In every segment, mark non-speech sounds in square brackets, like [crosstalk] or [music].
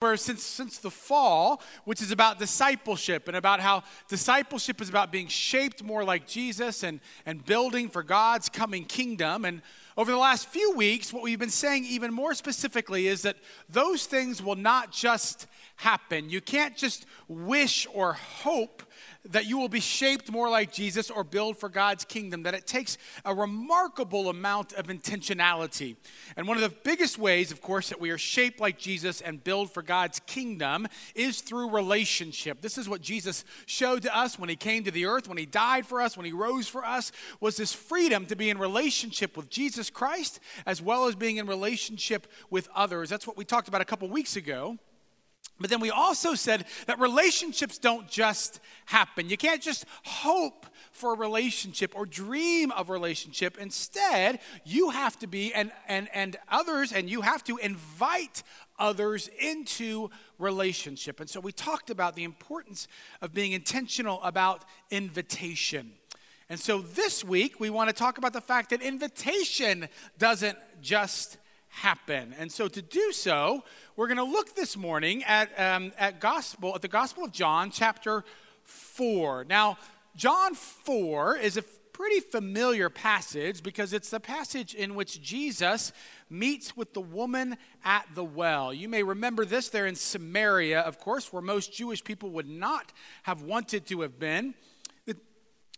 where since, since the fall, which is about discipleship and about how discipleship is about being shaped more like Jesus and, and building for God's coming kingdom. And over the last few weeks, what we've been saying even more specifically is that those things will not just happen. You can't just wish or hope that you will be shaped more like Jesus or build for God's kingdom, that it takes a remarkable amount of intentionality. And one of the biggest ways, of course, that we are shaped like Jesus and build for God's kingdom is through relationship. This is what Jesus showed to us when he came to the earth, when he died for us, when he rose for us, was this freedom to be in relationship with Jesus Christ as well as being in relationship with others. That's what we talked about a couple weeks ago. But then we also said that relationships don't just happen. You can't just hope for a relationship or dream of a relationship. Instead, you have to be and and and others and you have to invite others into relationship. And so we talked about the importance of being intentional about invitation. And so this week we want to talk about the fact that invitation doesn't just happen. And so to do so, we're going to look this morning at, um, at gospel at the Gospel of John, chapter four. Now, John four is a pretty familiar passage because it's the passage in which Jesus meets with the woman at the well. You may remember this there in Samaria, of course, where most Jewish people would not have wanted to have been. The,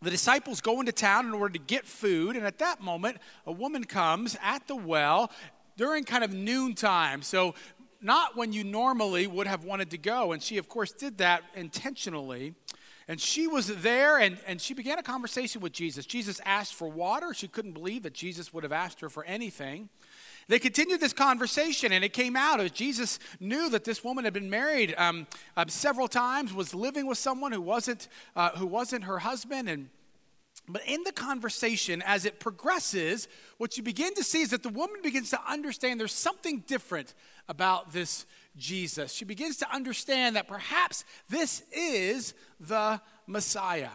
the disciples go into town in order to get food, and at that moment, a woman comes at the well during kind of noontime. So, not when you normally would have wanted to go. And she, of course, did that intentionally. And she was there and, and she began a conversation with Jesus. Jesus asked for water. She couldn't believe that Jesus would have asked her for anything. They continued this conversation, and it came out as Jesus knew that this woman had been married um, uh, several times, was living with someone who wasn't, uh, who wasn't her husband, and but in the conversation, as it progresses, what you begin to see is that the woman begins to understand there's something different about this Jesus. She begins to understand that perhaps this is the Messiah.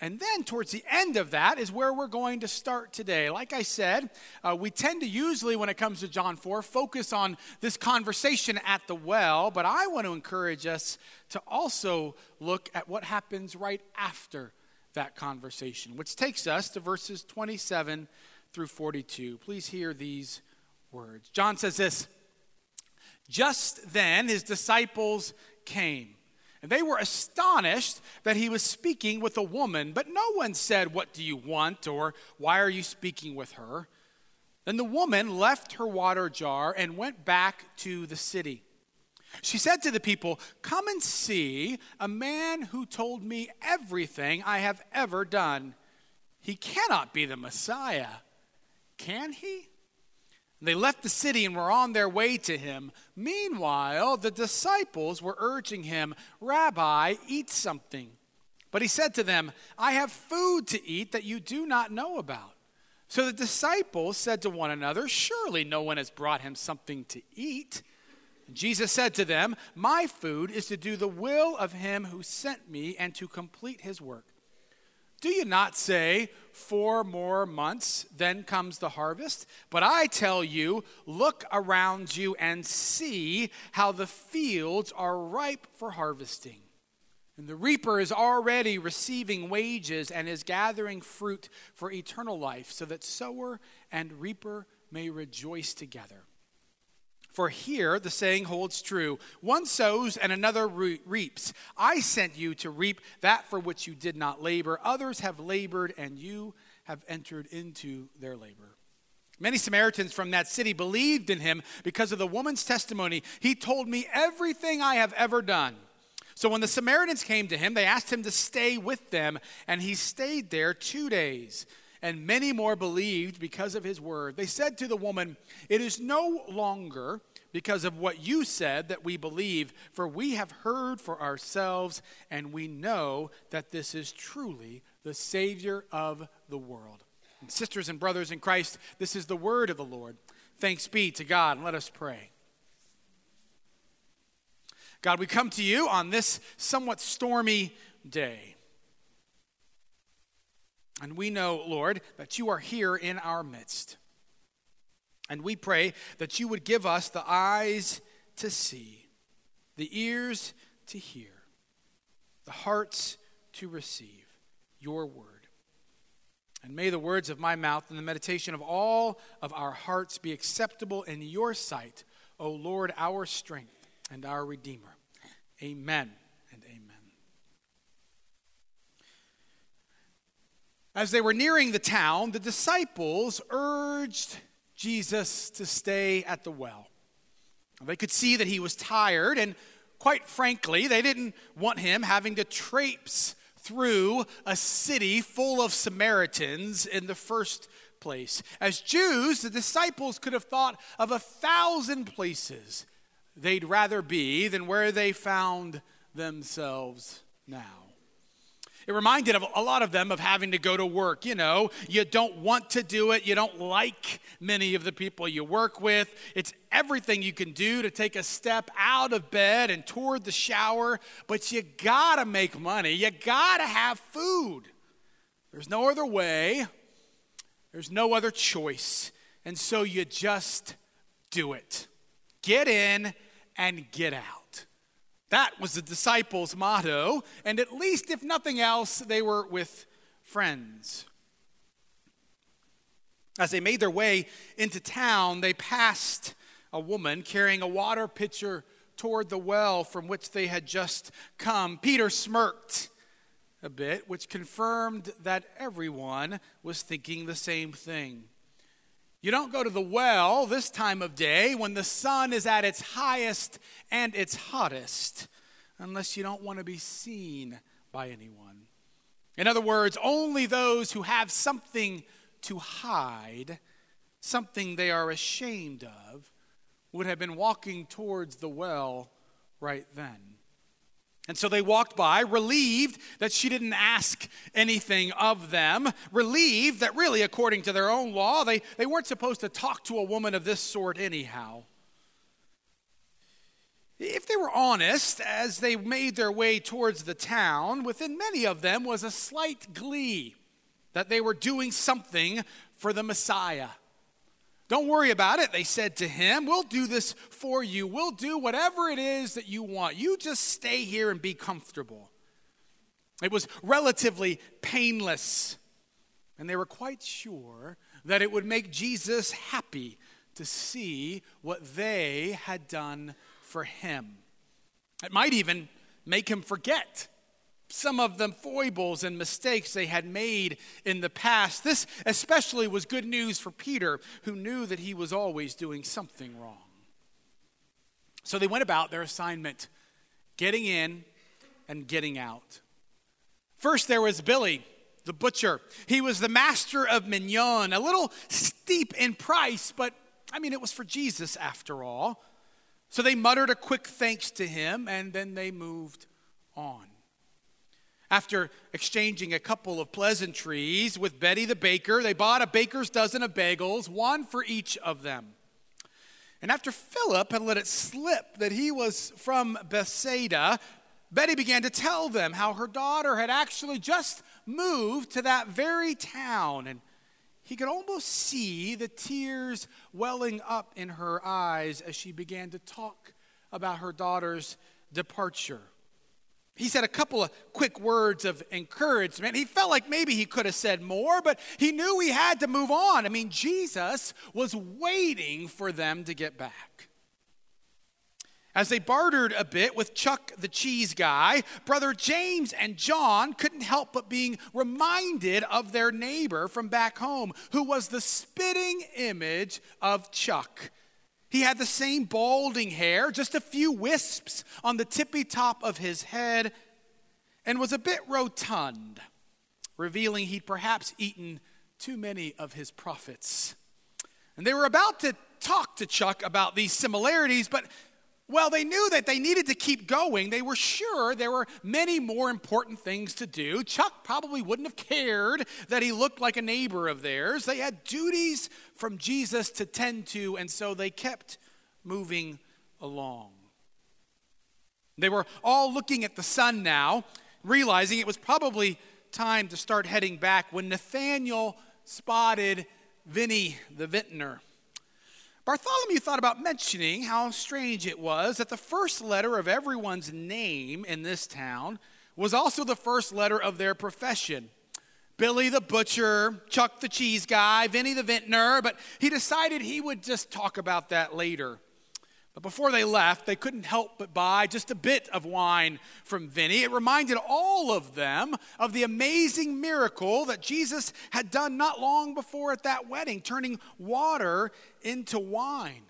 And then, towards the end of that, is where we're going to start today. Like I said, uh, we tend to usually, when it comes to John 4, focus on this conversation at the well, but I want to encourage us to also look at what happens right after that conversation, which takes us to verses 27 through 42. Please hear these words. John says this Just then his disciples came. And they were astonished that he was speaking with a woman, but no one said, What do you want? or Why are you speaking with her? Then the woman left her water jar and went back to the city. She said to the people, Come and see a man who told me everything I have ever done. He cannot be the Messiah, can he? And they left the city and were on their way to him. Meanwhile, the disciples were urging him, Rabbi, eat something. But he said to them, I have food to eat that you do not know about. So the disciples said to one another, Surely no one has brought him something to eat. Jesus said to them, My food is to do the will of him who sent me and to complete his work. Do you not say, Four more months, then comes the harvest? But I tell you, look around you and see how the fields are ripe for harvesting. And the reaper is already receiving wages and is gathering fruit for eternal life, so that sower and reaper may rejoice together. For here the saying holds true one sows and another reaps. I sent you to reap that for which you did not labor. Others have labored, and you have entered into their labor. Many Samaritans from that city believed in him because of the woman's testimony. He told me everything I have ever done. So when the Samaritans came to him, they asked him to stay with them, and he stayed there two days and many more believed because of his word. They said to the woman, It is no longer because of what you said that we believe, for we have heard for ourselves, and we know that this is truly the Savior of the world. And sisters and brothers in Christ, this is the word of the Lord. Thanks be to God, and let us pray. God, we come to you on this somewhat stormy day. And we know, Lord, that you are here in our midst. And we pray that you would give us the eyes to see, the ears to hear, the hearts to receive your word. And may the words of my mouth and the meditation of all of our hearts be acceptable in your sight, O Lord, our strength and our Redeemer. Amen. As they were nearing the town, the disciples urged Jesus to stay at the well. They could see that he was tired, and quite frankly, they didn't want him having to traipse through a city full of Samaritans in the first place. As Jews, the disciples could have thought of a thousand places they'd rather be than where they found themselves now. It reminded of a lot of them of having to go to work. You know, you don't want to do it. You don't like many of the people you work with. It's everything you can do to take a step out of bed and toward the shower, but you gotta make money. You gotta have food. There's no other way, there's no other choice. And so you just do it. Get in and get out. That was the disciples' motto, and at least, if nothing else, they were with friends. As they made their way into town, they passed a woman carrying a water pitcher toward the well from which they had just come. Peter smirked a bit, which confirmed that everyone was thinking the same thing. You don't go to the well this time of day when the sun is at its highest and its hottest unless you don't want to be seen by anyone. In other words, only those who have something to hide, something they are ashamed of, would have been walking towards the well right then. And so they walked by, relieved that she didn't ask anything of them, relieved that really, according to their own law, they, they weren't supposed to talk to a woman of this sort anyhow. If they were honest, as they made their way towards the town, within many of them was a slight glee that they were doing something for the Messiah. Don't worry about it, they said to him. We'll do this for you. We'll do whatever it is that you want. You just stay here and be comfortable. It was relatively painless, and they were quite sure that it would make Jesus happy to see what they had done for him. It might even make him forget some of the foibles and mistakes they had made in the past. This especially was good news for Peter, who knew that he was always doing something wrong. So they went about their assignment, getting in and getting out. First, there was Billy, the butcher. He was the master of mignon, a little steep in price, but I mean, it was for Jesus after all. So they muttered a quick thanks to him and then they moved on. After exchanging a couple of pleasantries with Betty the baker, they bought a baker's dozen of bagels, one for each of them. And after Philip had let it slip that he was from Bethsaida, Betty began to tell them how her daughter had actually just moved to that very town. And he could almost see the tears welling up in her eyes as she began to talk about her daughter's departure. He said a couple of quick words of encouragement. He felt like maybe he could have said more, but he knew he had to move on. I mean, Jesus was waiting for them to get back. As they bartered a bit with Chuck the cheese guy, brother James and John couldn't help but being reminded of their neighbor from back home, who was the spitting image of Chuck. He had the same balding hair, just a few wisps on the tippy top of his head, and was a bit rotund, revealing he'd perhaps eaten too many of his profits. And they were about to talk to Chuck about these similarities, but well, they knew that they needed to keep going. They were sure there were many more important things to do. Chuck probably wouldn't have cared that he looked like a neighbor of theirs. They had duties from Jesus to tend to, and so they kept moving along. They were all looking at the sun now, realizing it was probably time to start heading back when Nathaniel spotted Vinny the vintner. Bartholomew thought about mentioning how strange it was that the first letter of everyone's name in this town was also the first letter of their profession. Billy the butcher, Chuck the cheese guy, Vinny the vintner, but he decided he would just talk about that later. But before they left, they couldn't help but buy just a bit of wine from Vinny. It reminded all of them of the amazing miracle that Jesus had done not long before at that wedding, turning water into wine.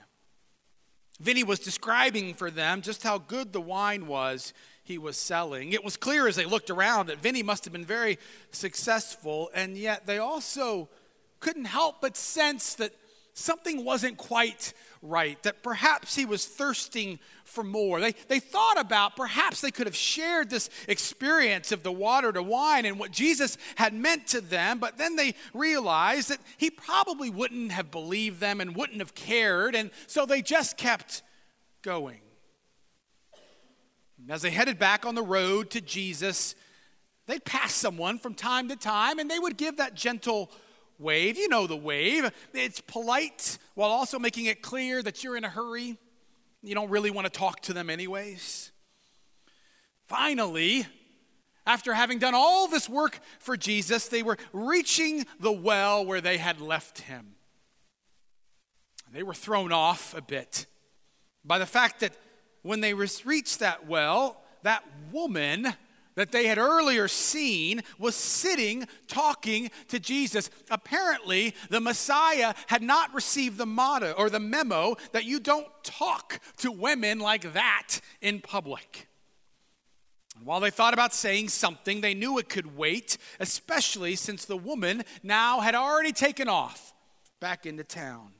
Vinny was describing for them just how good the wine was he was selling. It was clear as they looked around that Vinny must have been very successful, and yet they also couldn't help but sense that something wasn't quite right, that perhaps he was thirsting for more. They, they thought about perhaps they could have shared this experience of the water to wine and what Jesus had meant to them, but then they realized that he probably wouldn't have believed them and wouldn't have cared, and so they just kept going. As they headed back on the road to Jesus, they'd pass someone from time to time and they would give that gentle wave. You know the wave. It's polite while also making it clear that you're in a hurry. You don't really want to talk to them, anyways. Finally, after having done all this work for Jesus, they were reaching the well where they had left him. They were thrown off a bit by the fact that when they reached that well, that woman that they had earlier seen was sitting talking to Jesus. Apparently, the Messiah had not received the motto or the memo that you don't talk to women like that in public. And while they thought about saying something, they knew it could wait, especially since the woman now had already taken off back into town.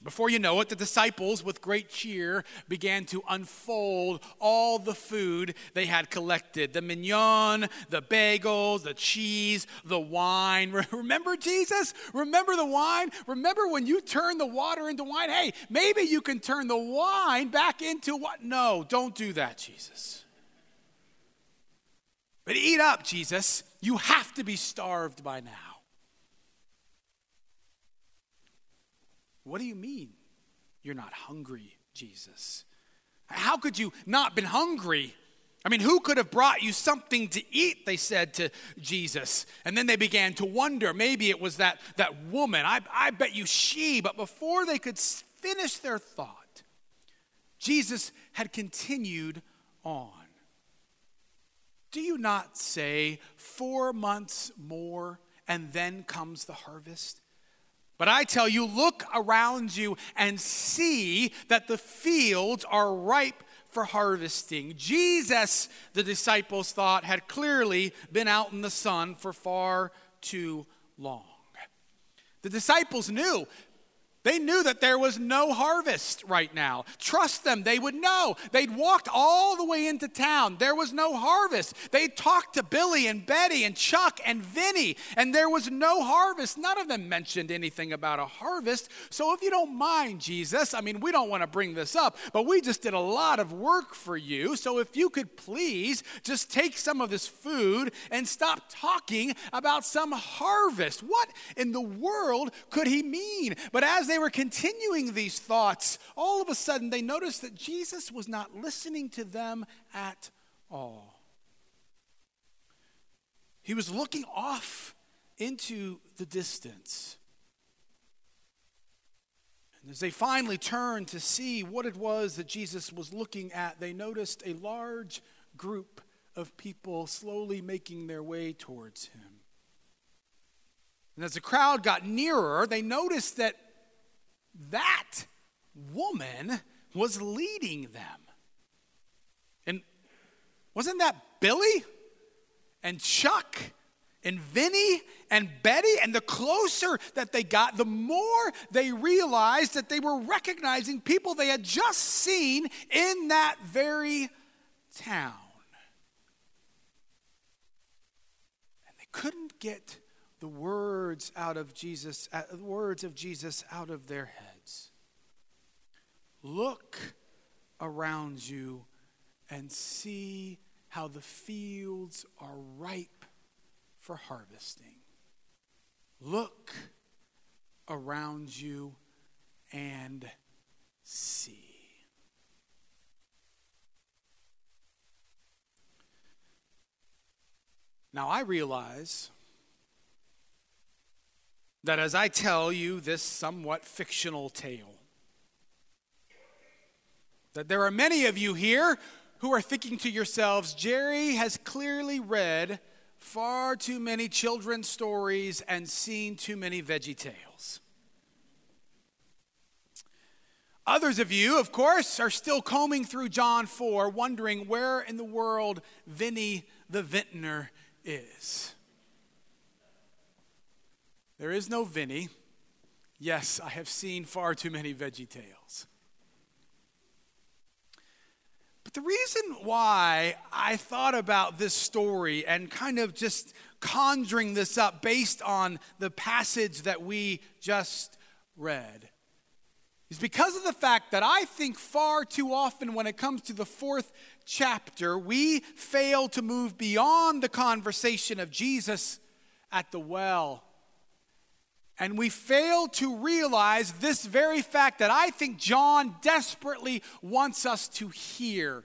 Before you know it, the disciples, with great cheer, began to unfold all the food they had collected the mignon, the bagels, the cheese, the wine. [laughs] Remember Jesus? Remember the wine? Remember when you turned the water into wine? Hey, maybe you can turn the wine back into what? No, don't do that, Jesus. But eat up, Jesus. You have to be starved by now. What do you mean you're not hungry, Jesus? How could you not been hungry? I mean, who could have brought you something to eat? They said to Jesus. And then they began to wonder maybe it was that, that woman. I, I bet you she. But before they could finish their thought, Jesus had continued on. Do you not say, four months more and then comes the harvest? But I tell you, look around you and see that the fields are ripe for harvesting. Jesus, the disciples thought, had clearly been out in the sun for far too long. The disciples knew they knew that there was no harvest right now. Trust them, they would know. They'd walked all the way into town. There was no harvest. They talked to Billy and Betty and Chuck and Vinny, and there was no harvest. None of them mentioned anything about a harvest. So if you don't mind, Jesus, I mean, we don't want to bring this up, but we just did a lot of work for you. So if you could please just take some of this food and stop talking about some harvest. What in the world could he mean? But as they were continuing these thoughts, all of a sudden they noticed that Jesus was not listening to them at all. He was looking off into the distance. And as they finally turned to see what it was that Jesus was looking at, they noticed a large group of people slowly making their way towards him. And as the crowd got nearer, they noticed that that woman was leading them. And wasn't that Billy and Chuck and Vinny and Betty? And the closer that they got, the more they realized that they were recognizing people they had just seen in that very town. And they couldn't get the words out of Jesus, uh, words of Jesus out of their heads. Look around you and see how the fields are ripe for harvesting. Look around you and see. Now, I realize that as I tell you this somewhat fictional tale, that there are many of you here who are thinking to yourselves, Jerry has clearly read far too many children's stories and seen too many veggie tales. Others of you, of course, are still combing through John 4, wondering where in the world Vinny the vintner is. There is no Vinny. Yes, I have seen far too many veggie tales. But the reason why I thought about this story and kind of just conjuring this up based on the passage that we just read is because of the fact that I think far too often when it comes to the fourth chapter, we fail to move beyond the conversation of Jesus at the well. And we fail to realize this very fact that I think John desperately wants us to hear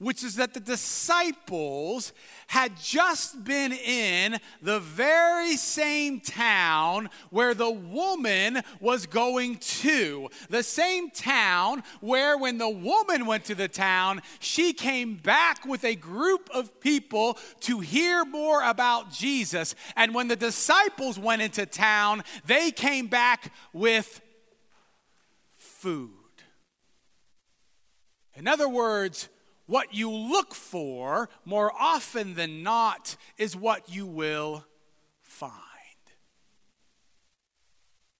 which is that the disciples had just been in the very same town where the woman was going to. The same town where, when the woman went to the town, she came back with a group of people to hear more about Jesus. And when the disciples went into town, they came back with food. In other words, what you look for more often than not is what you will find.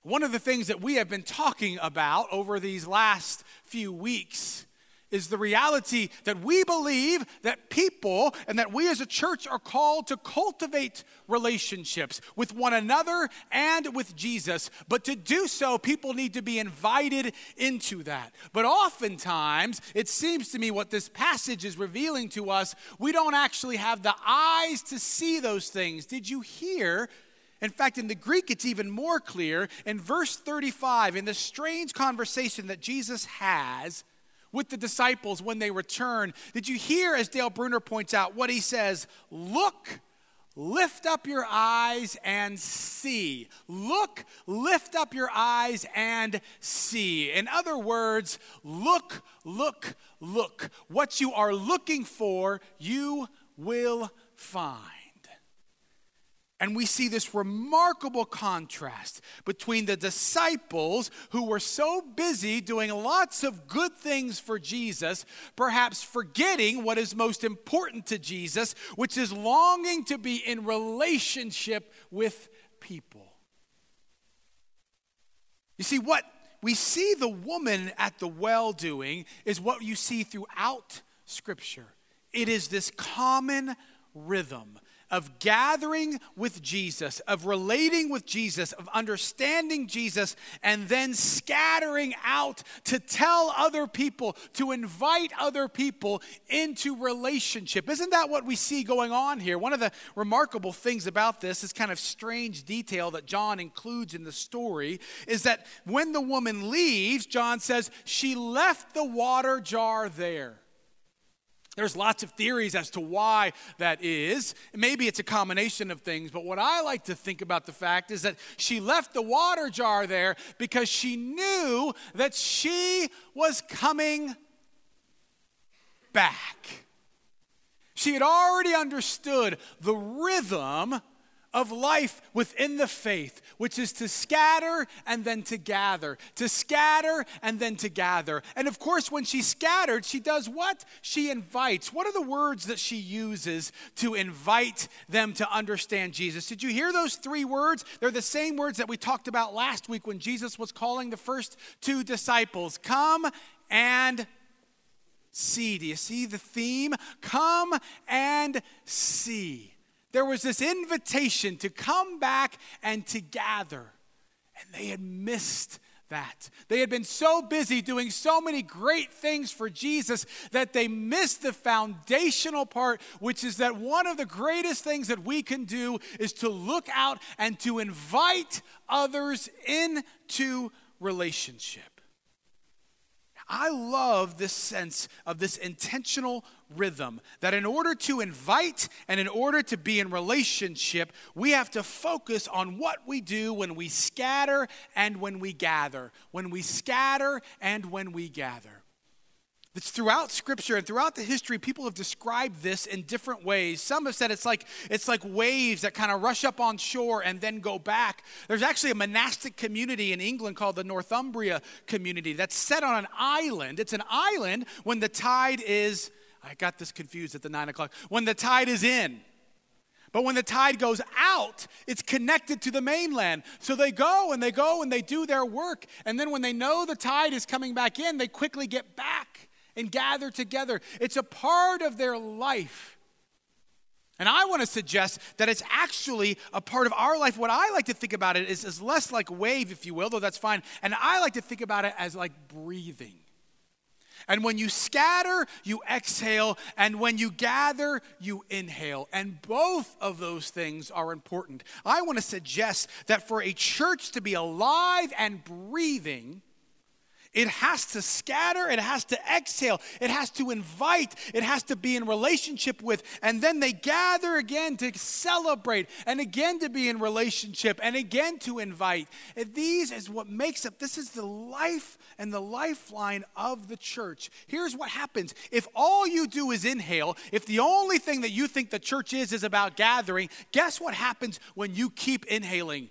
One of the things that we have been talking about over these last few weeks is the reality that we believe that people and that we as a church are called to cultivate relationships with one another and with Jesus. But to do so, people need to be invited into that. But oftentimes, it seems to me what this passage is revealing to us, we don't actually have the eyes to see those things. Did you hear? In fact, in the Greek, it's even more clear. In verse 35, in the strange conversation that Jesus has with the disciples when they return. Did you hear, as Dale Bruner points out, what he says? Look, lift up your eyes and see. Look, lift up your eyes and see. In other words, look, look, look. What you are looking for, you will find. And we see this remarkable contrast between the disciples who were so busy doing lots of good things for Jesus, perhaps forgetting what is most important to Jesus, which is longing to be in relationship with people. You see, what we see the woman at the well doing is what you see throughout Scripture. It is this common rhythm of gathering with Jesus, of relating with Jesus, of understanding Jesus, and then scattering out to tell other people, to invite other people into relationship. Isn't that what we see going on here? One of the remarkable things about this, this kind of strange detail that John includes in the story, is that when the woman leaves, John says, she left the water jar there. There's lots of theories as to why that is. Maybe it's a combination of things, but what I like to think about the fact is that she left the water jar there because she knew that she was coming back. She had already understood the rhythm of life within the faith, which is to scatter and then to gather, to scatter and then to gather. And of course, when she scattered, she does what? She invites. What are the words that she uses to invite them to understand Jesus? Did you hear those three words? They're the same words that we talked about last week when Jesus was calling the first two disciples Come and see. Do you see the theme? Come and see. There was this invitation to come back and to gather. And they had missed that. They had been so busy doing so many great things for Jesus that they missed the foundational part, which is that one of the greatest things that we can do is to look out and to invite others into relationship. I love this sense of this intentional rhythm that in order to invite and in order to be in relationship, we have to focus on what we do when we scatter and when we gather. When we scatter and when we gather. It's throughout scripture and throughout the history, people have described this in different ways. Some have said it's like it's like waves that kind of rush up on shore and then go back. There's actually a monastic community in England called the Northumbria community that's set on an island. It's an island when the tide is, I got this confused at the nine o'clock, when the tide is in. But when the tide goes out, it's connected to the mainland. So they go and they go and they do their work. And then when they know the tide is coming back in, they quickly get back and gather together. It's a part of their life. And I want to suggest that it's actually a part of our life. What I like to think about it is, is less like wave, if you will, though that's fine. And I like to think about it as like breathing. And when you scatter, you exhale. And when you gather, you inhale. And both of those things are important. I want to suggest that for a church to be alive and breathing, it has to scatter, it has to exhale, it has to invite, it has to be in relationship with, and then they gather again to celebrate, and again to be in relationship, and again to invite. And these is what makes up, this is the life and the lifeline of the church. Here's what happens if all you do is inhale, if the only thing that you think the church is is about gathering, guess what happens when you keep inhaling?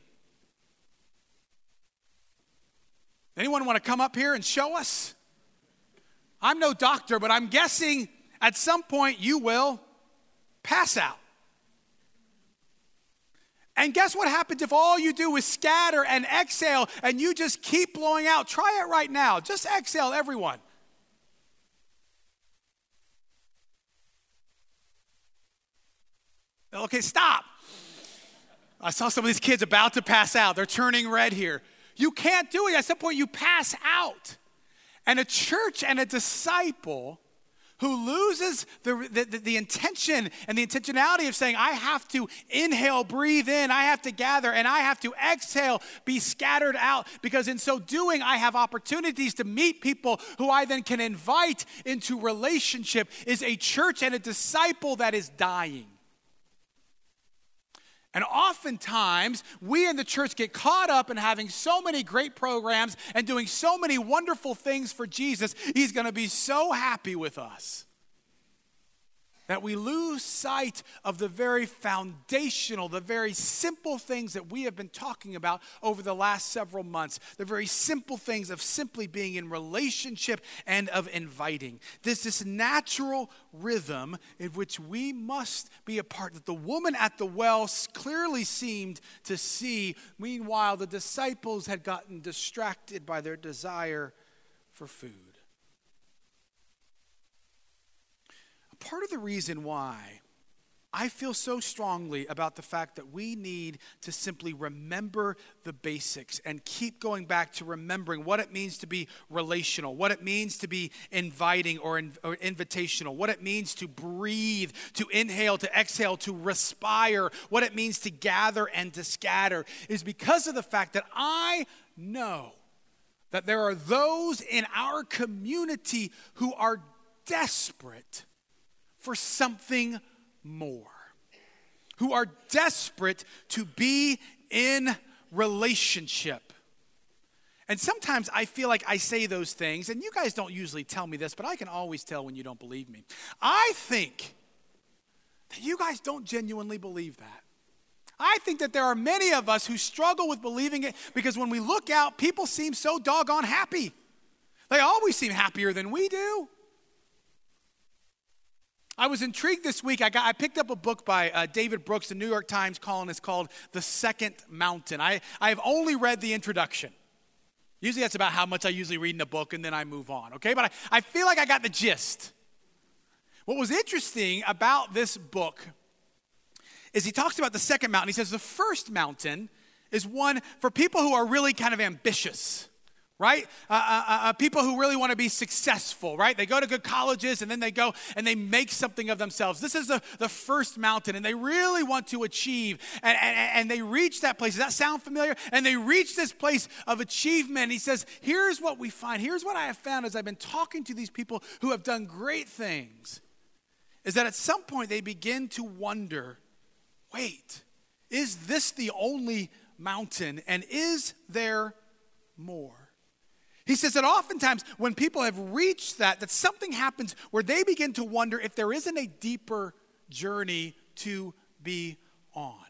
Anyone want to come up here and show us? I'm no doctor, but I'm guessing at some point you will pass out. And guess what happens if all you do is scatter and exhale and you just keep blowing out? Try it right now. Just exhale, everyone. Okay, stop. I saw some of these kids about to pass out. They're turning red here. You can't do it. At some point, you pass out. And a church and a disciple who loses the, the, the, intention and the intentionality of saying, I have to inhale, breathe in, I have to gather, and I have to exhale, be scattered out, because in so doing, I have opportunities to meet people who I then can invite into relationship, is a church and a disciple that is dying. And oftentimes, we in the church get caught up in having so many great programs and doing so many wonderful things for Jesus. He's going to be so happy with us that we lose sight of the very foundational, the very simple things that we have been talking about over the last several months. The very simple things of simply being in relationship and of inviting. This this natural rhythm in which we must be a part that the woman at the well clearly seemed to see. Meanwhile, the disciples had gotten distracted by their desire for food. Part of the reason why I feel so strongly about the fact that we need to simply remember the basics and keep going back to remembering what it means to be relational, what it means to be inviting or, in, or, invitational, what it means to breathe, to inhale, to exhale, to respire, what it means to gather and to scatter, is because of the fact that I know that there are those in our community who are desperate for something more, who are desperate to be in relationship. And sometimes I feel like I say those things, and you guys don't usually tell me this, but I can always tell when you don't believe me. I think that you guys don't genuinely believe that. I think that there are many of us who struggle with believing it because when we look out, people seem so doggone happy. They always seem happier than we do. I was intrigued this week. I, got, I picked up a book by uh, David Brooks, the New York Times columnist, called The Second Mountain. I, I have only read the introduction. Usually that's about how much I usually read in a book and then I move on, okay? But I, I feel like I got the gist. What was interesting about this book is he talks about the second mountain. He says the first mountain is one for people who are really kind of ambitious right? Uh, uh, uh, uh, people who really want to be successful, right? They go to good colleges and then they go and they make something of themselves. This is the, the first mountain and they really want to achieve and, and, and they reach that place. Does that sound familiar? And they reach this place of achievement. He says, Here's what we find. Here's what I have found as I've been talking to these people who have done great things is that at some point they begin to wonder wait, is this the only mountain? And is there more? He says that oftentimes when people have reached that, that something happens where they begin to wonder if there isn't a deeper journey to be on.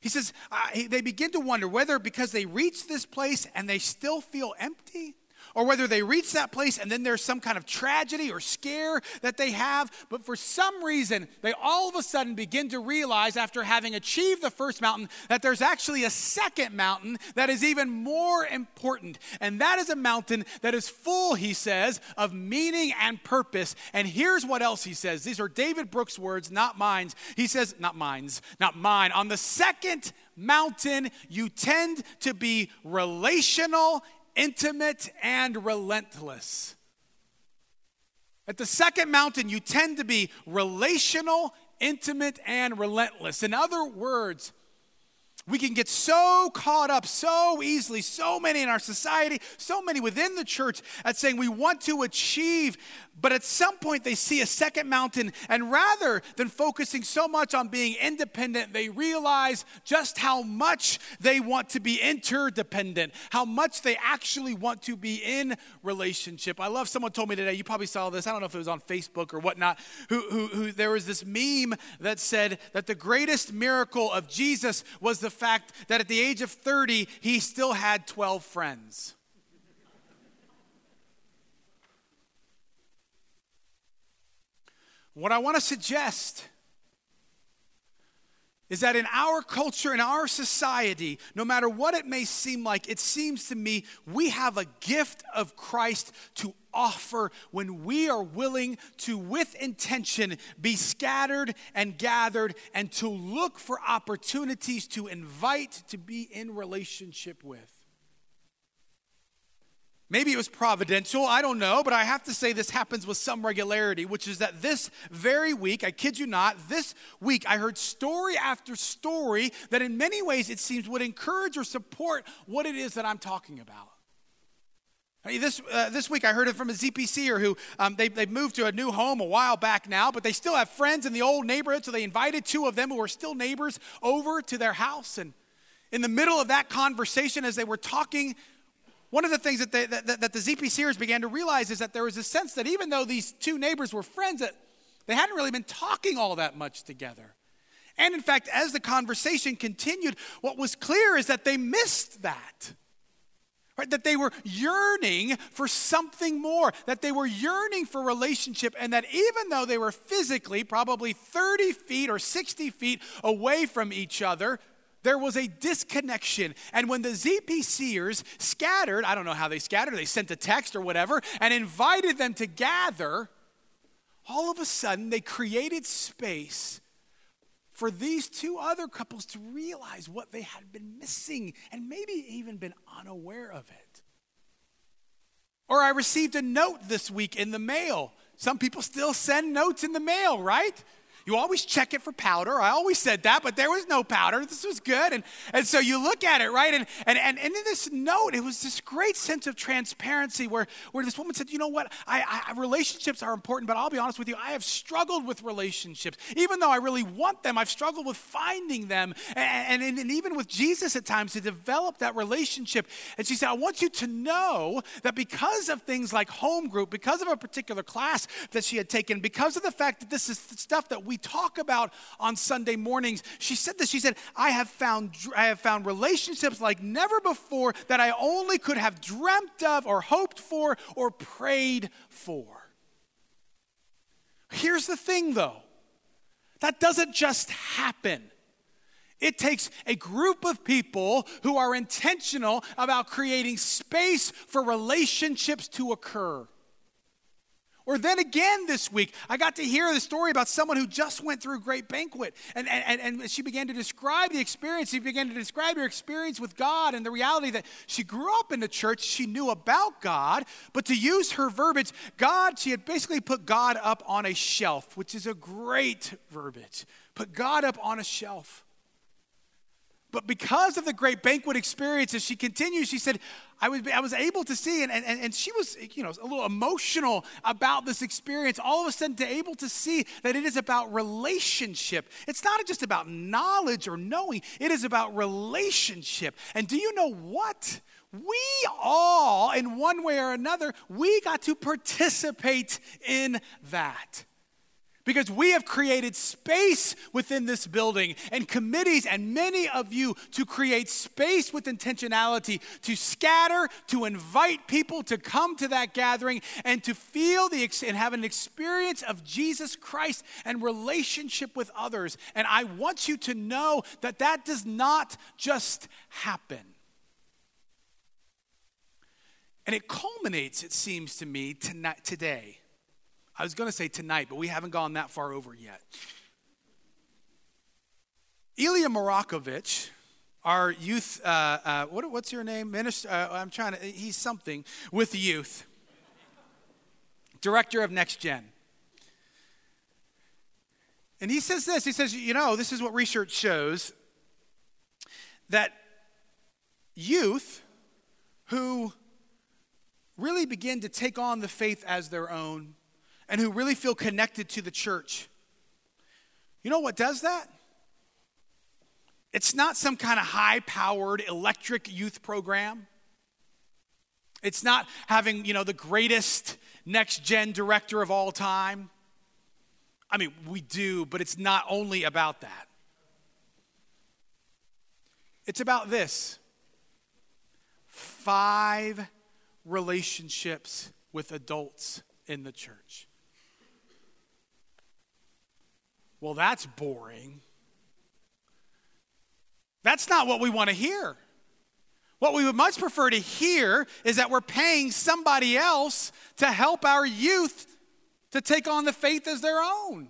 He says uh, they begin to wonder whether because they reach this place and they still feel empty, or whether they reach that place and then there's some kind of tragedy or scare that they have. But for some reason, they all of a sudden begin to realize after having achieved the first mountain that there's actually a second mountain that is even more important. And that is a mountain that is full, he says, of meaning and purpose. And here's what else he says. These are David Brooks' words, not mine. He says, not mine's, not mine. On the second mountain, you tend to be relational intimate and relentless. At the second mountain, you tend to be relational, intimate, and relentless. In other words, we can get so caught up so easily, so many in our society, so many within the church, at saying we want to achieve but at some point, they see a second mountain, and rather than focusing so much on being independent, they realize just how much they want to be interdependent, how much they actually want to be in relationship. I love someone told me today, you probably saw this, I don't know if it was on Facebook or whatnot, who, who, who there was this meme that said that the greatest miracle of Jesus was the fact that at the age of 30, he still had 12 friends. What I want to suggest is that in our culture, in our society, no matter what it may seem like, it seems to me we have a gift of Christ to offer when we are willing to, with intention, be scattered and gathered and to look for opportunities to invite to be in relationship with. Maybe it was providential, I don't know, but I have to say this happens with some regularity, which is that this very week, I kid you not, this week I heard story after story that in many ways it seems would encourage or support what it is that I'm talking about. This, uh, this week I heard it from a ZPCer who um, they, they moved to a new home a while back now, but they still have friends in the old neighborhood, so they invited two of them who are still neighbors over to their house. And in the middle of that conversation, as they were talking, one of the things that, they, that, that the ZPCers began to realize is that there was a sense that even though these two neighbors were friends, that they hadn't really been talking all that much together. And in fact, as the conversation continued, what was clear is that they missed that. Right? That they were yearning for something more, that they were yearning for relationship, and that even though they were physically probably 30 feet or 60 feet away from each other, there was a disconnection. And when the ZPCers scattered, I don't know how they scattered, they sent a text or whatever, and invited them to gather, all of a sudden they created space for these two other couples to realize what they had been missing and maybe even been unaware of it. Or I received a note this week in the mail. Some people still send notes in the mail, right? You always check it for powder. I always said that, but there was no powder. This was good. And, and so you look at it, right? And, and, and, in this note, it was this great sense of transparency where, where this woman said, You know what? I, I, relationships are important, but I'll be honest with you, I have struggled with relationships. Even though I really want them, I've struggled with finding them. And, and, and even with Jesus at times to develop that relationship. And she said, I want you to know that because of things like home group, because of a particular class that she had taken, because of the fact that this is stuff that we talk about on Sunday mornings. She said this. She said, I have found, I have found relationships like never before that I only could have dreamt of or hoped for or prayed for. Here's the thing though that doesn't just happen. It takes a group of people who are intentional about creating space for relationships to occur. Or then again this week, I got to hear the story about someone who just went through a great banquet. And, and, and she began to describe the experience. She began to describe her experience with God and the reality that she grew up in the church. She knew about God. But to use her verbiage, God, she had basically put God up on a shelf, which is a great verbiage. Put God up on a shelf. But because of the great banquet experiences, she continues, she said, I was, I was able to see, and, and, and she was, you know, a little emotional about this experience. All of a sudden, to able to see that it is about relationship. It's not just about knowledge or knowing, it is about relationship. And do you know what? We all, in one way or another, we got to participate in that because we have created space within this building and committees and many of you to create space with intentionality to scatter to invite people to come to that gathering and to feel the and have an experience of Jesus Christ and relationship with others. And I want you to know that that does not just happen. And it culminates it seems to me tonight today I was going to say tonight, but we haven't gone that far over yet. Ilya Marakovich, our youth, uh, uh, what, what's your name? Minister, uh, I'm trying to, he's something with youth. Director of Next Gen. And he says this he says, you know, this is what research shows that youth who really begin to take on the faith as their own and who really feel connected to the church. You know what does that? It's not some kind of high powered electric youth program. It's not having, you know, the greatest next gen director of all time. I mean, we do, but it's not only about that. It's about this five relationships with adults in the church. Well, that's boring. That's not what we want to hear. What we would much prefer to hear is that we're paying somebody else to help our youth to take on the faith as their own.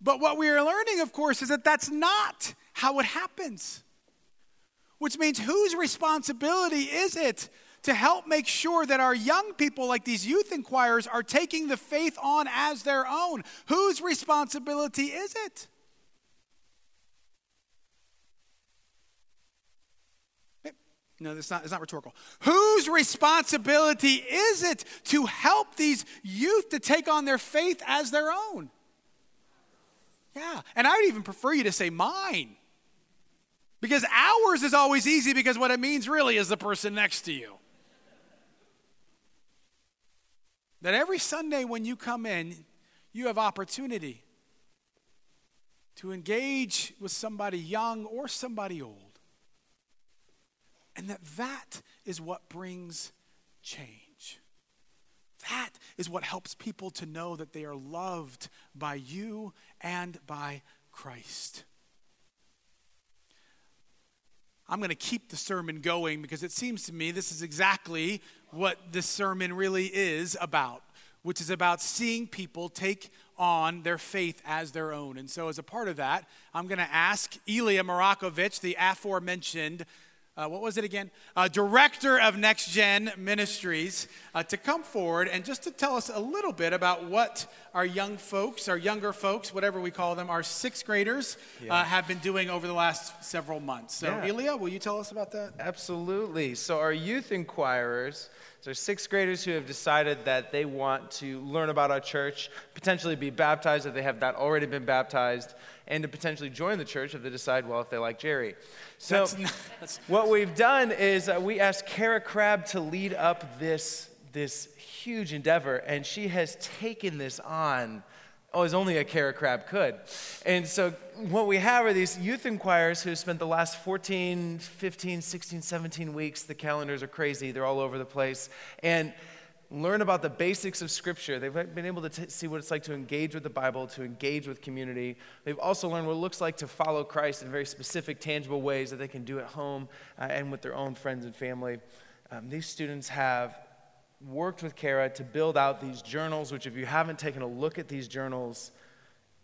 But what we are learning, of course, is that that's not how it happens. Which means whose responsibility is it to help make sure that our young people, like these youth inquirers, are taking the faith on as their own. Whose responsibility is it? No, it's not, it's not rhetorical. Whose responsibility is it to help these youth to take on their faith as their own? Yeah, and I would even prefer you to say mine. Because ours is always easy because what it means really is the person next to you. That every Sunday when you come in, you have opportunity to engage with somebody young or somebody old. And that that is what brings change. That is what helps people to know that they are loved by you and by Christ. I'm going to keep the sermon going because it seems to me this is exactly what this sermon really is about, which is about seeing people take on their faith as their own. And so, as a part of that, I'm going to ask Ilya Marakovich, the aforementioned uh, what was it again? Uh, director of Next Gen Ministries, uh, to come forward and just to tell us a little bit about what our young folks, our younger folks, whatever we call them, our sixth graders, uh, yeah. have been doing over the last several months. So, yeah. Ilya, will you tell us about that? Absolutely. So, our youth inquirers. So, sixth graders who have decided that they want to learn about our church, potentially be baptized if they have not already been baptized, and to potentially join the church if they decide, well, if they like Jerry. So, that's not, that's... [laughs] what we've done is uh, we asked Kara Crabb to lead up this, this huge endeavor, and she has taken this on. Oh, as only a Kara Crabb could. And so, what we have are these youth inquirers who spent the last 14, 15, 16, 17 weeks. The calendars are crazy, they're all over the place. And learn about the basics of Scripture. They've been able to t- see what it's like to engage with the Bible, to engage with community. They've also learned what it looks like to follow Christ in very specific, tangible ways that they can do at home uh, and with their own friends and family. Um, these students have worked with Kara to build out these journals, which, if you haven't taken a look at these journals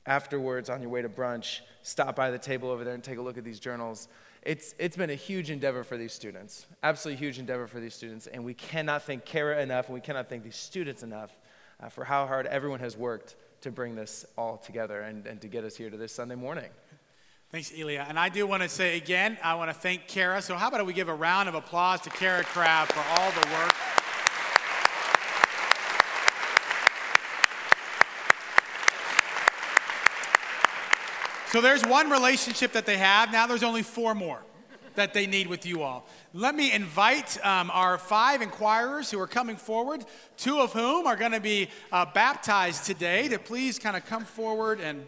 afterwards on your way to brunch, stop by the table over there and take a look at these journals. It's, it's been a huge endeavor for these students, absolutely huge endeavor for these students. And we cannot thank Kara enough, and we cannot thank these students enough uh, for how hard everyone has worked to bring this all together and, and to get us here to this Sunday morning. Thanks, Ilya. And I do want to say again, I want to thank Kara. So, how about we give a round of applause to Kara Crabb for all the work? So, there's one relationship that they have. Now, there's only four more that they need with you all. Let me invite um, our five inquirers who are coming forward, two of whom are going to be uh, baptized today, to please kind of come forward and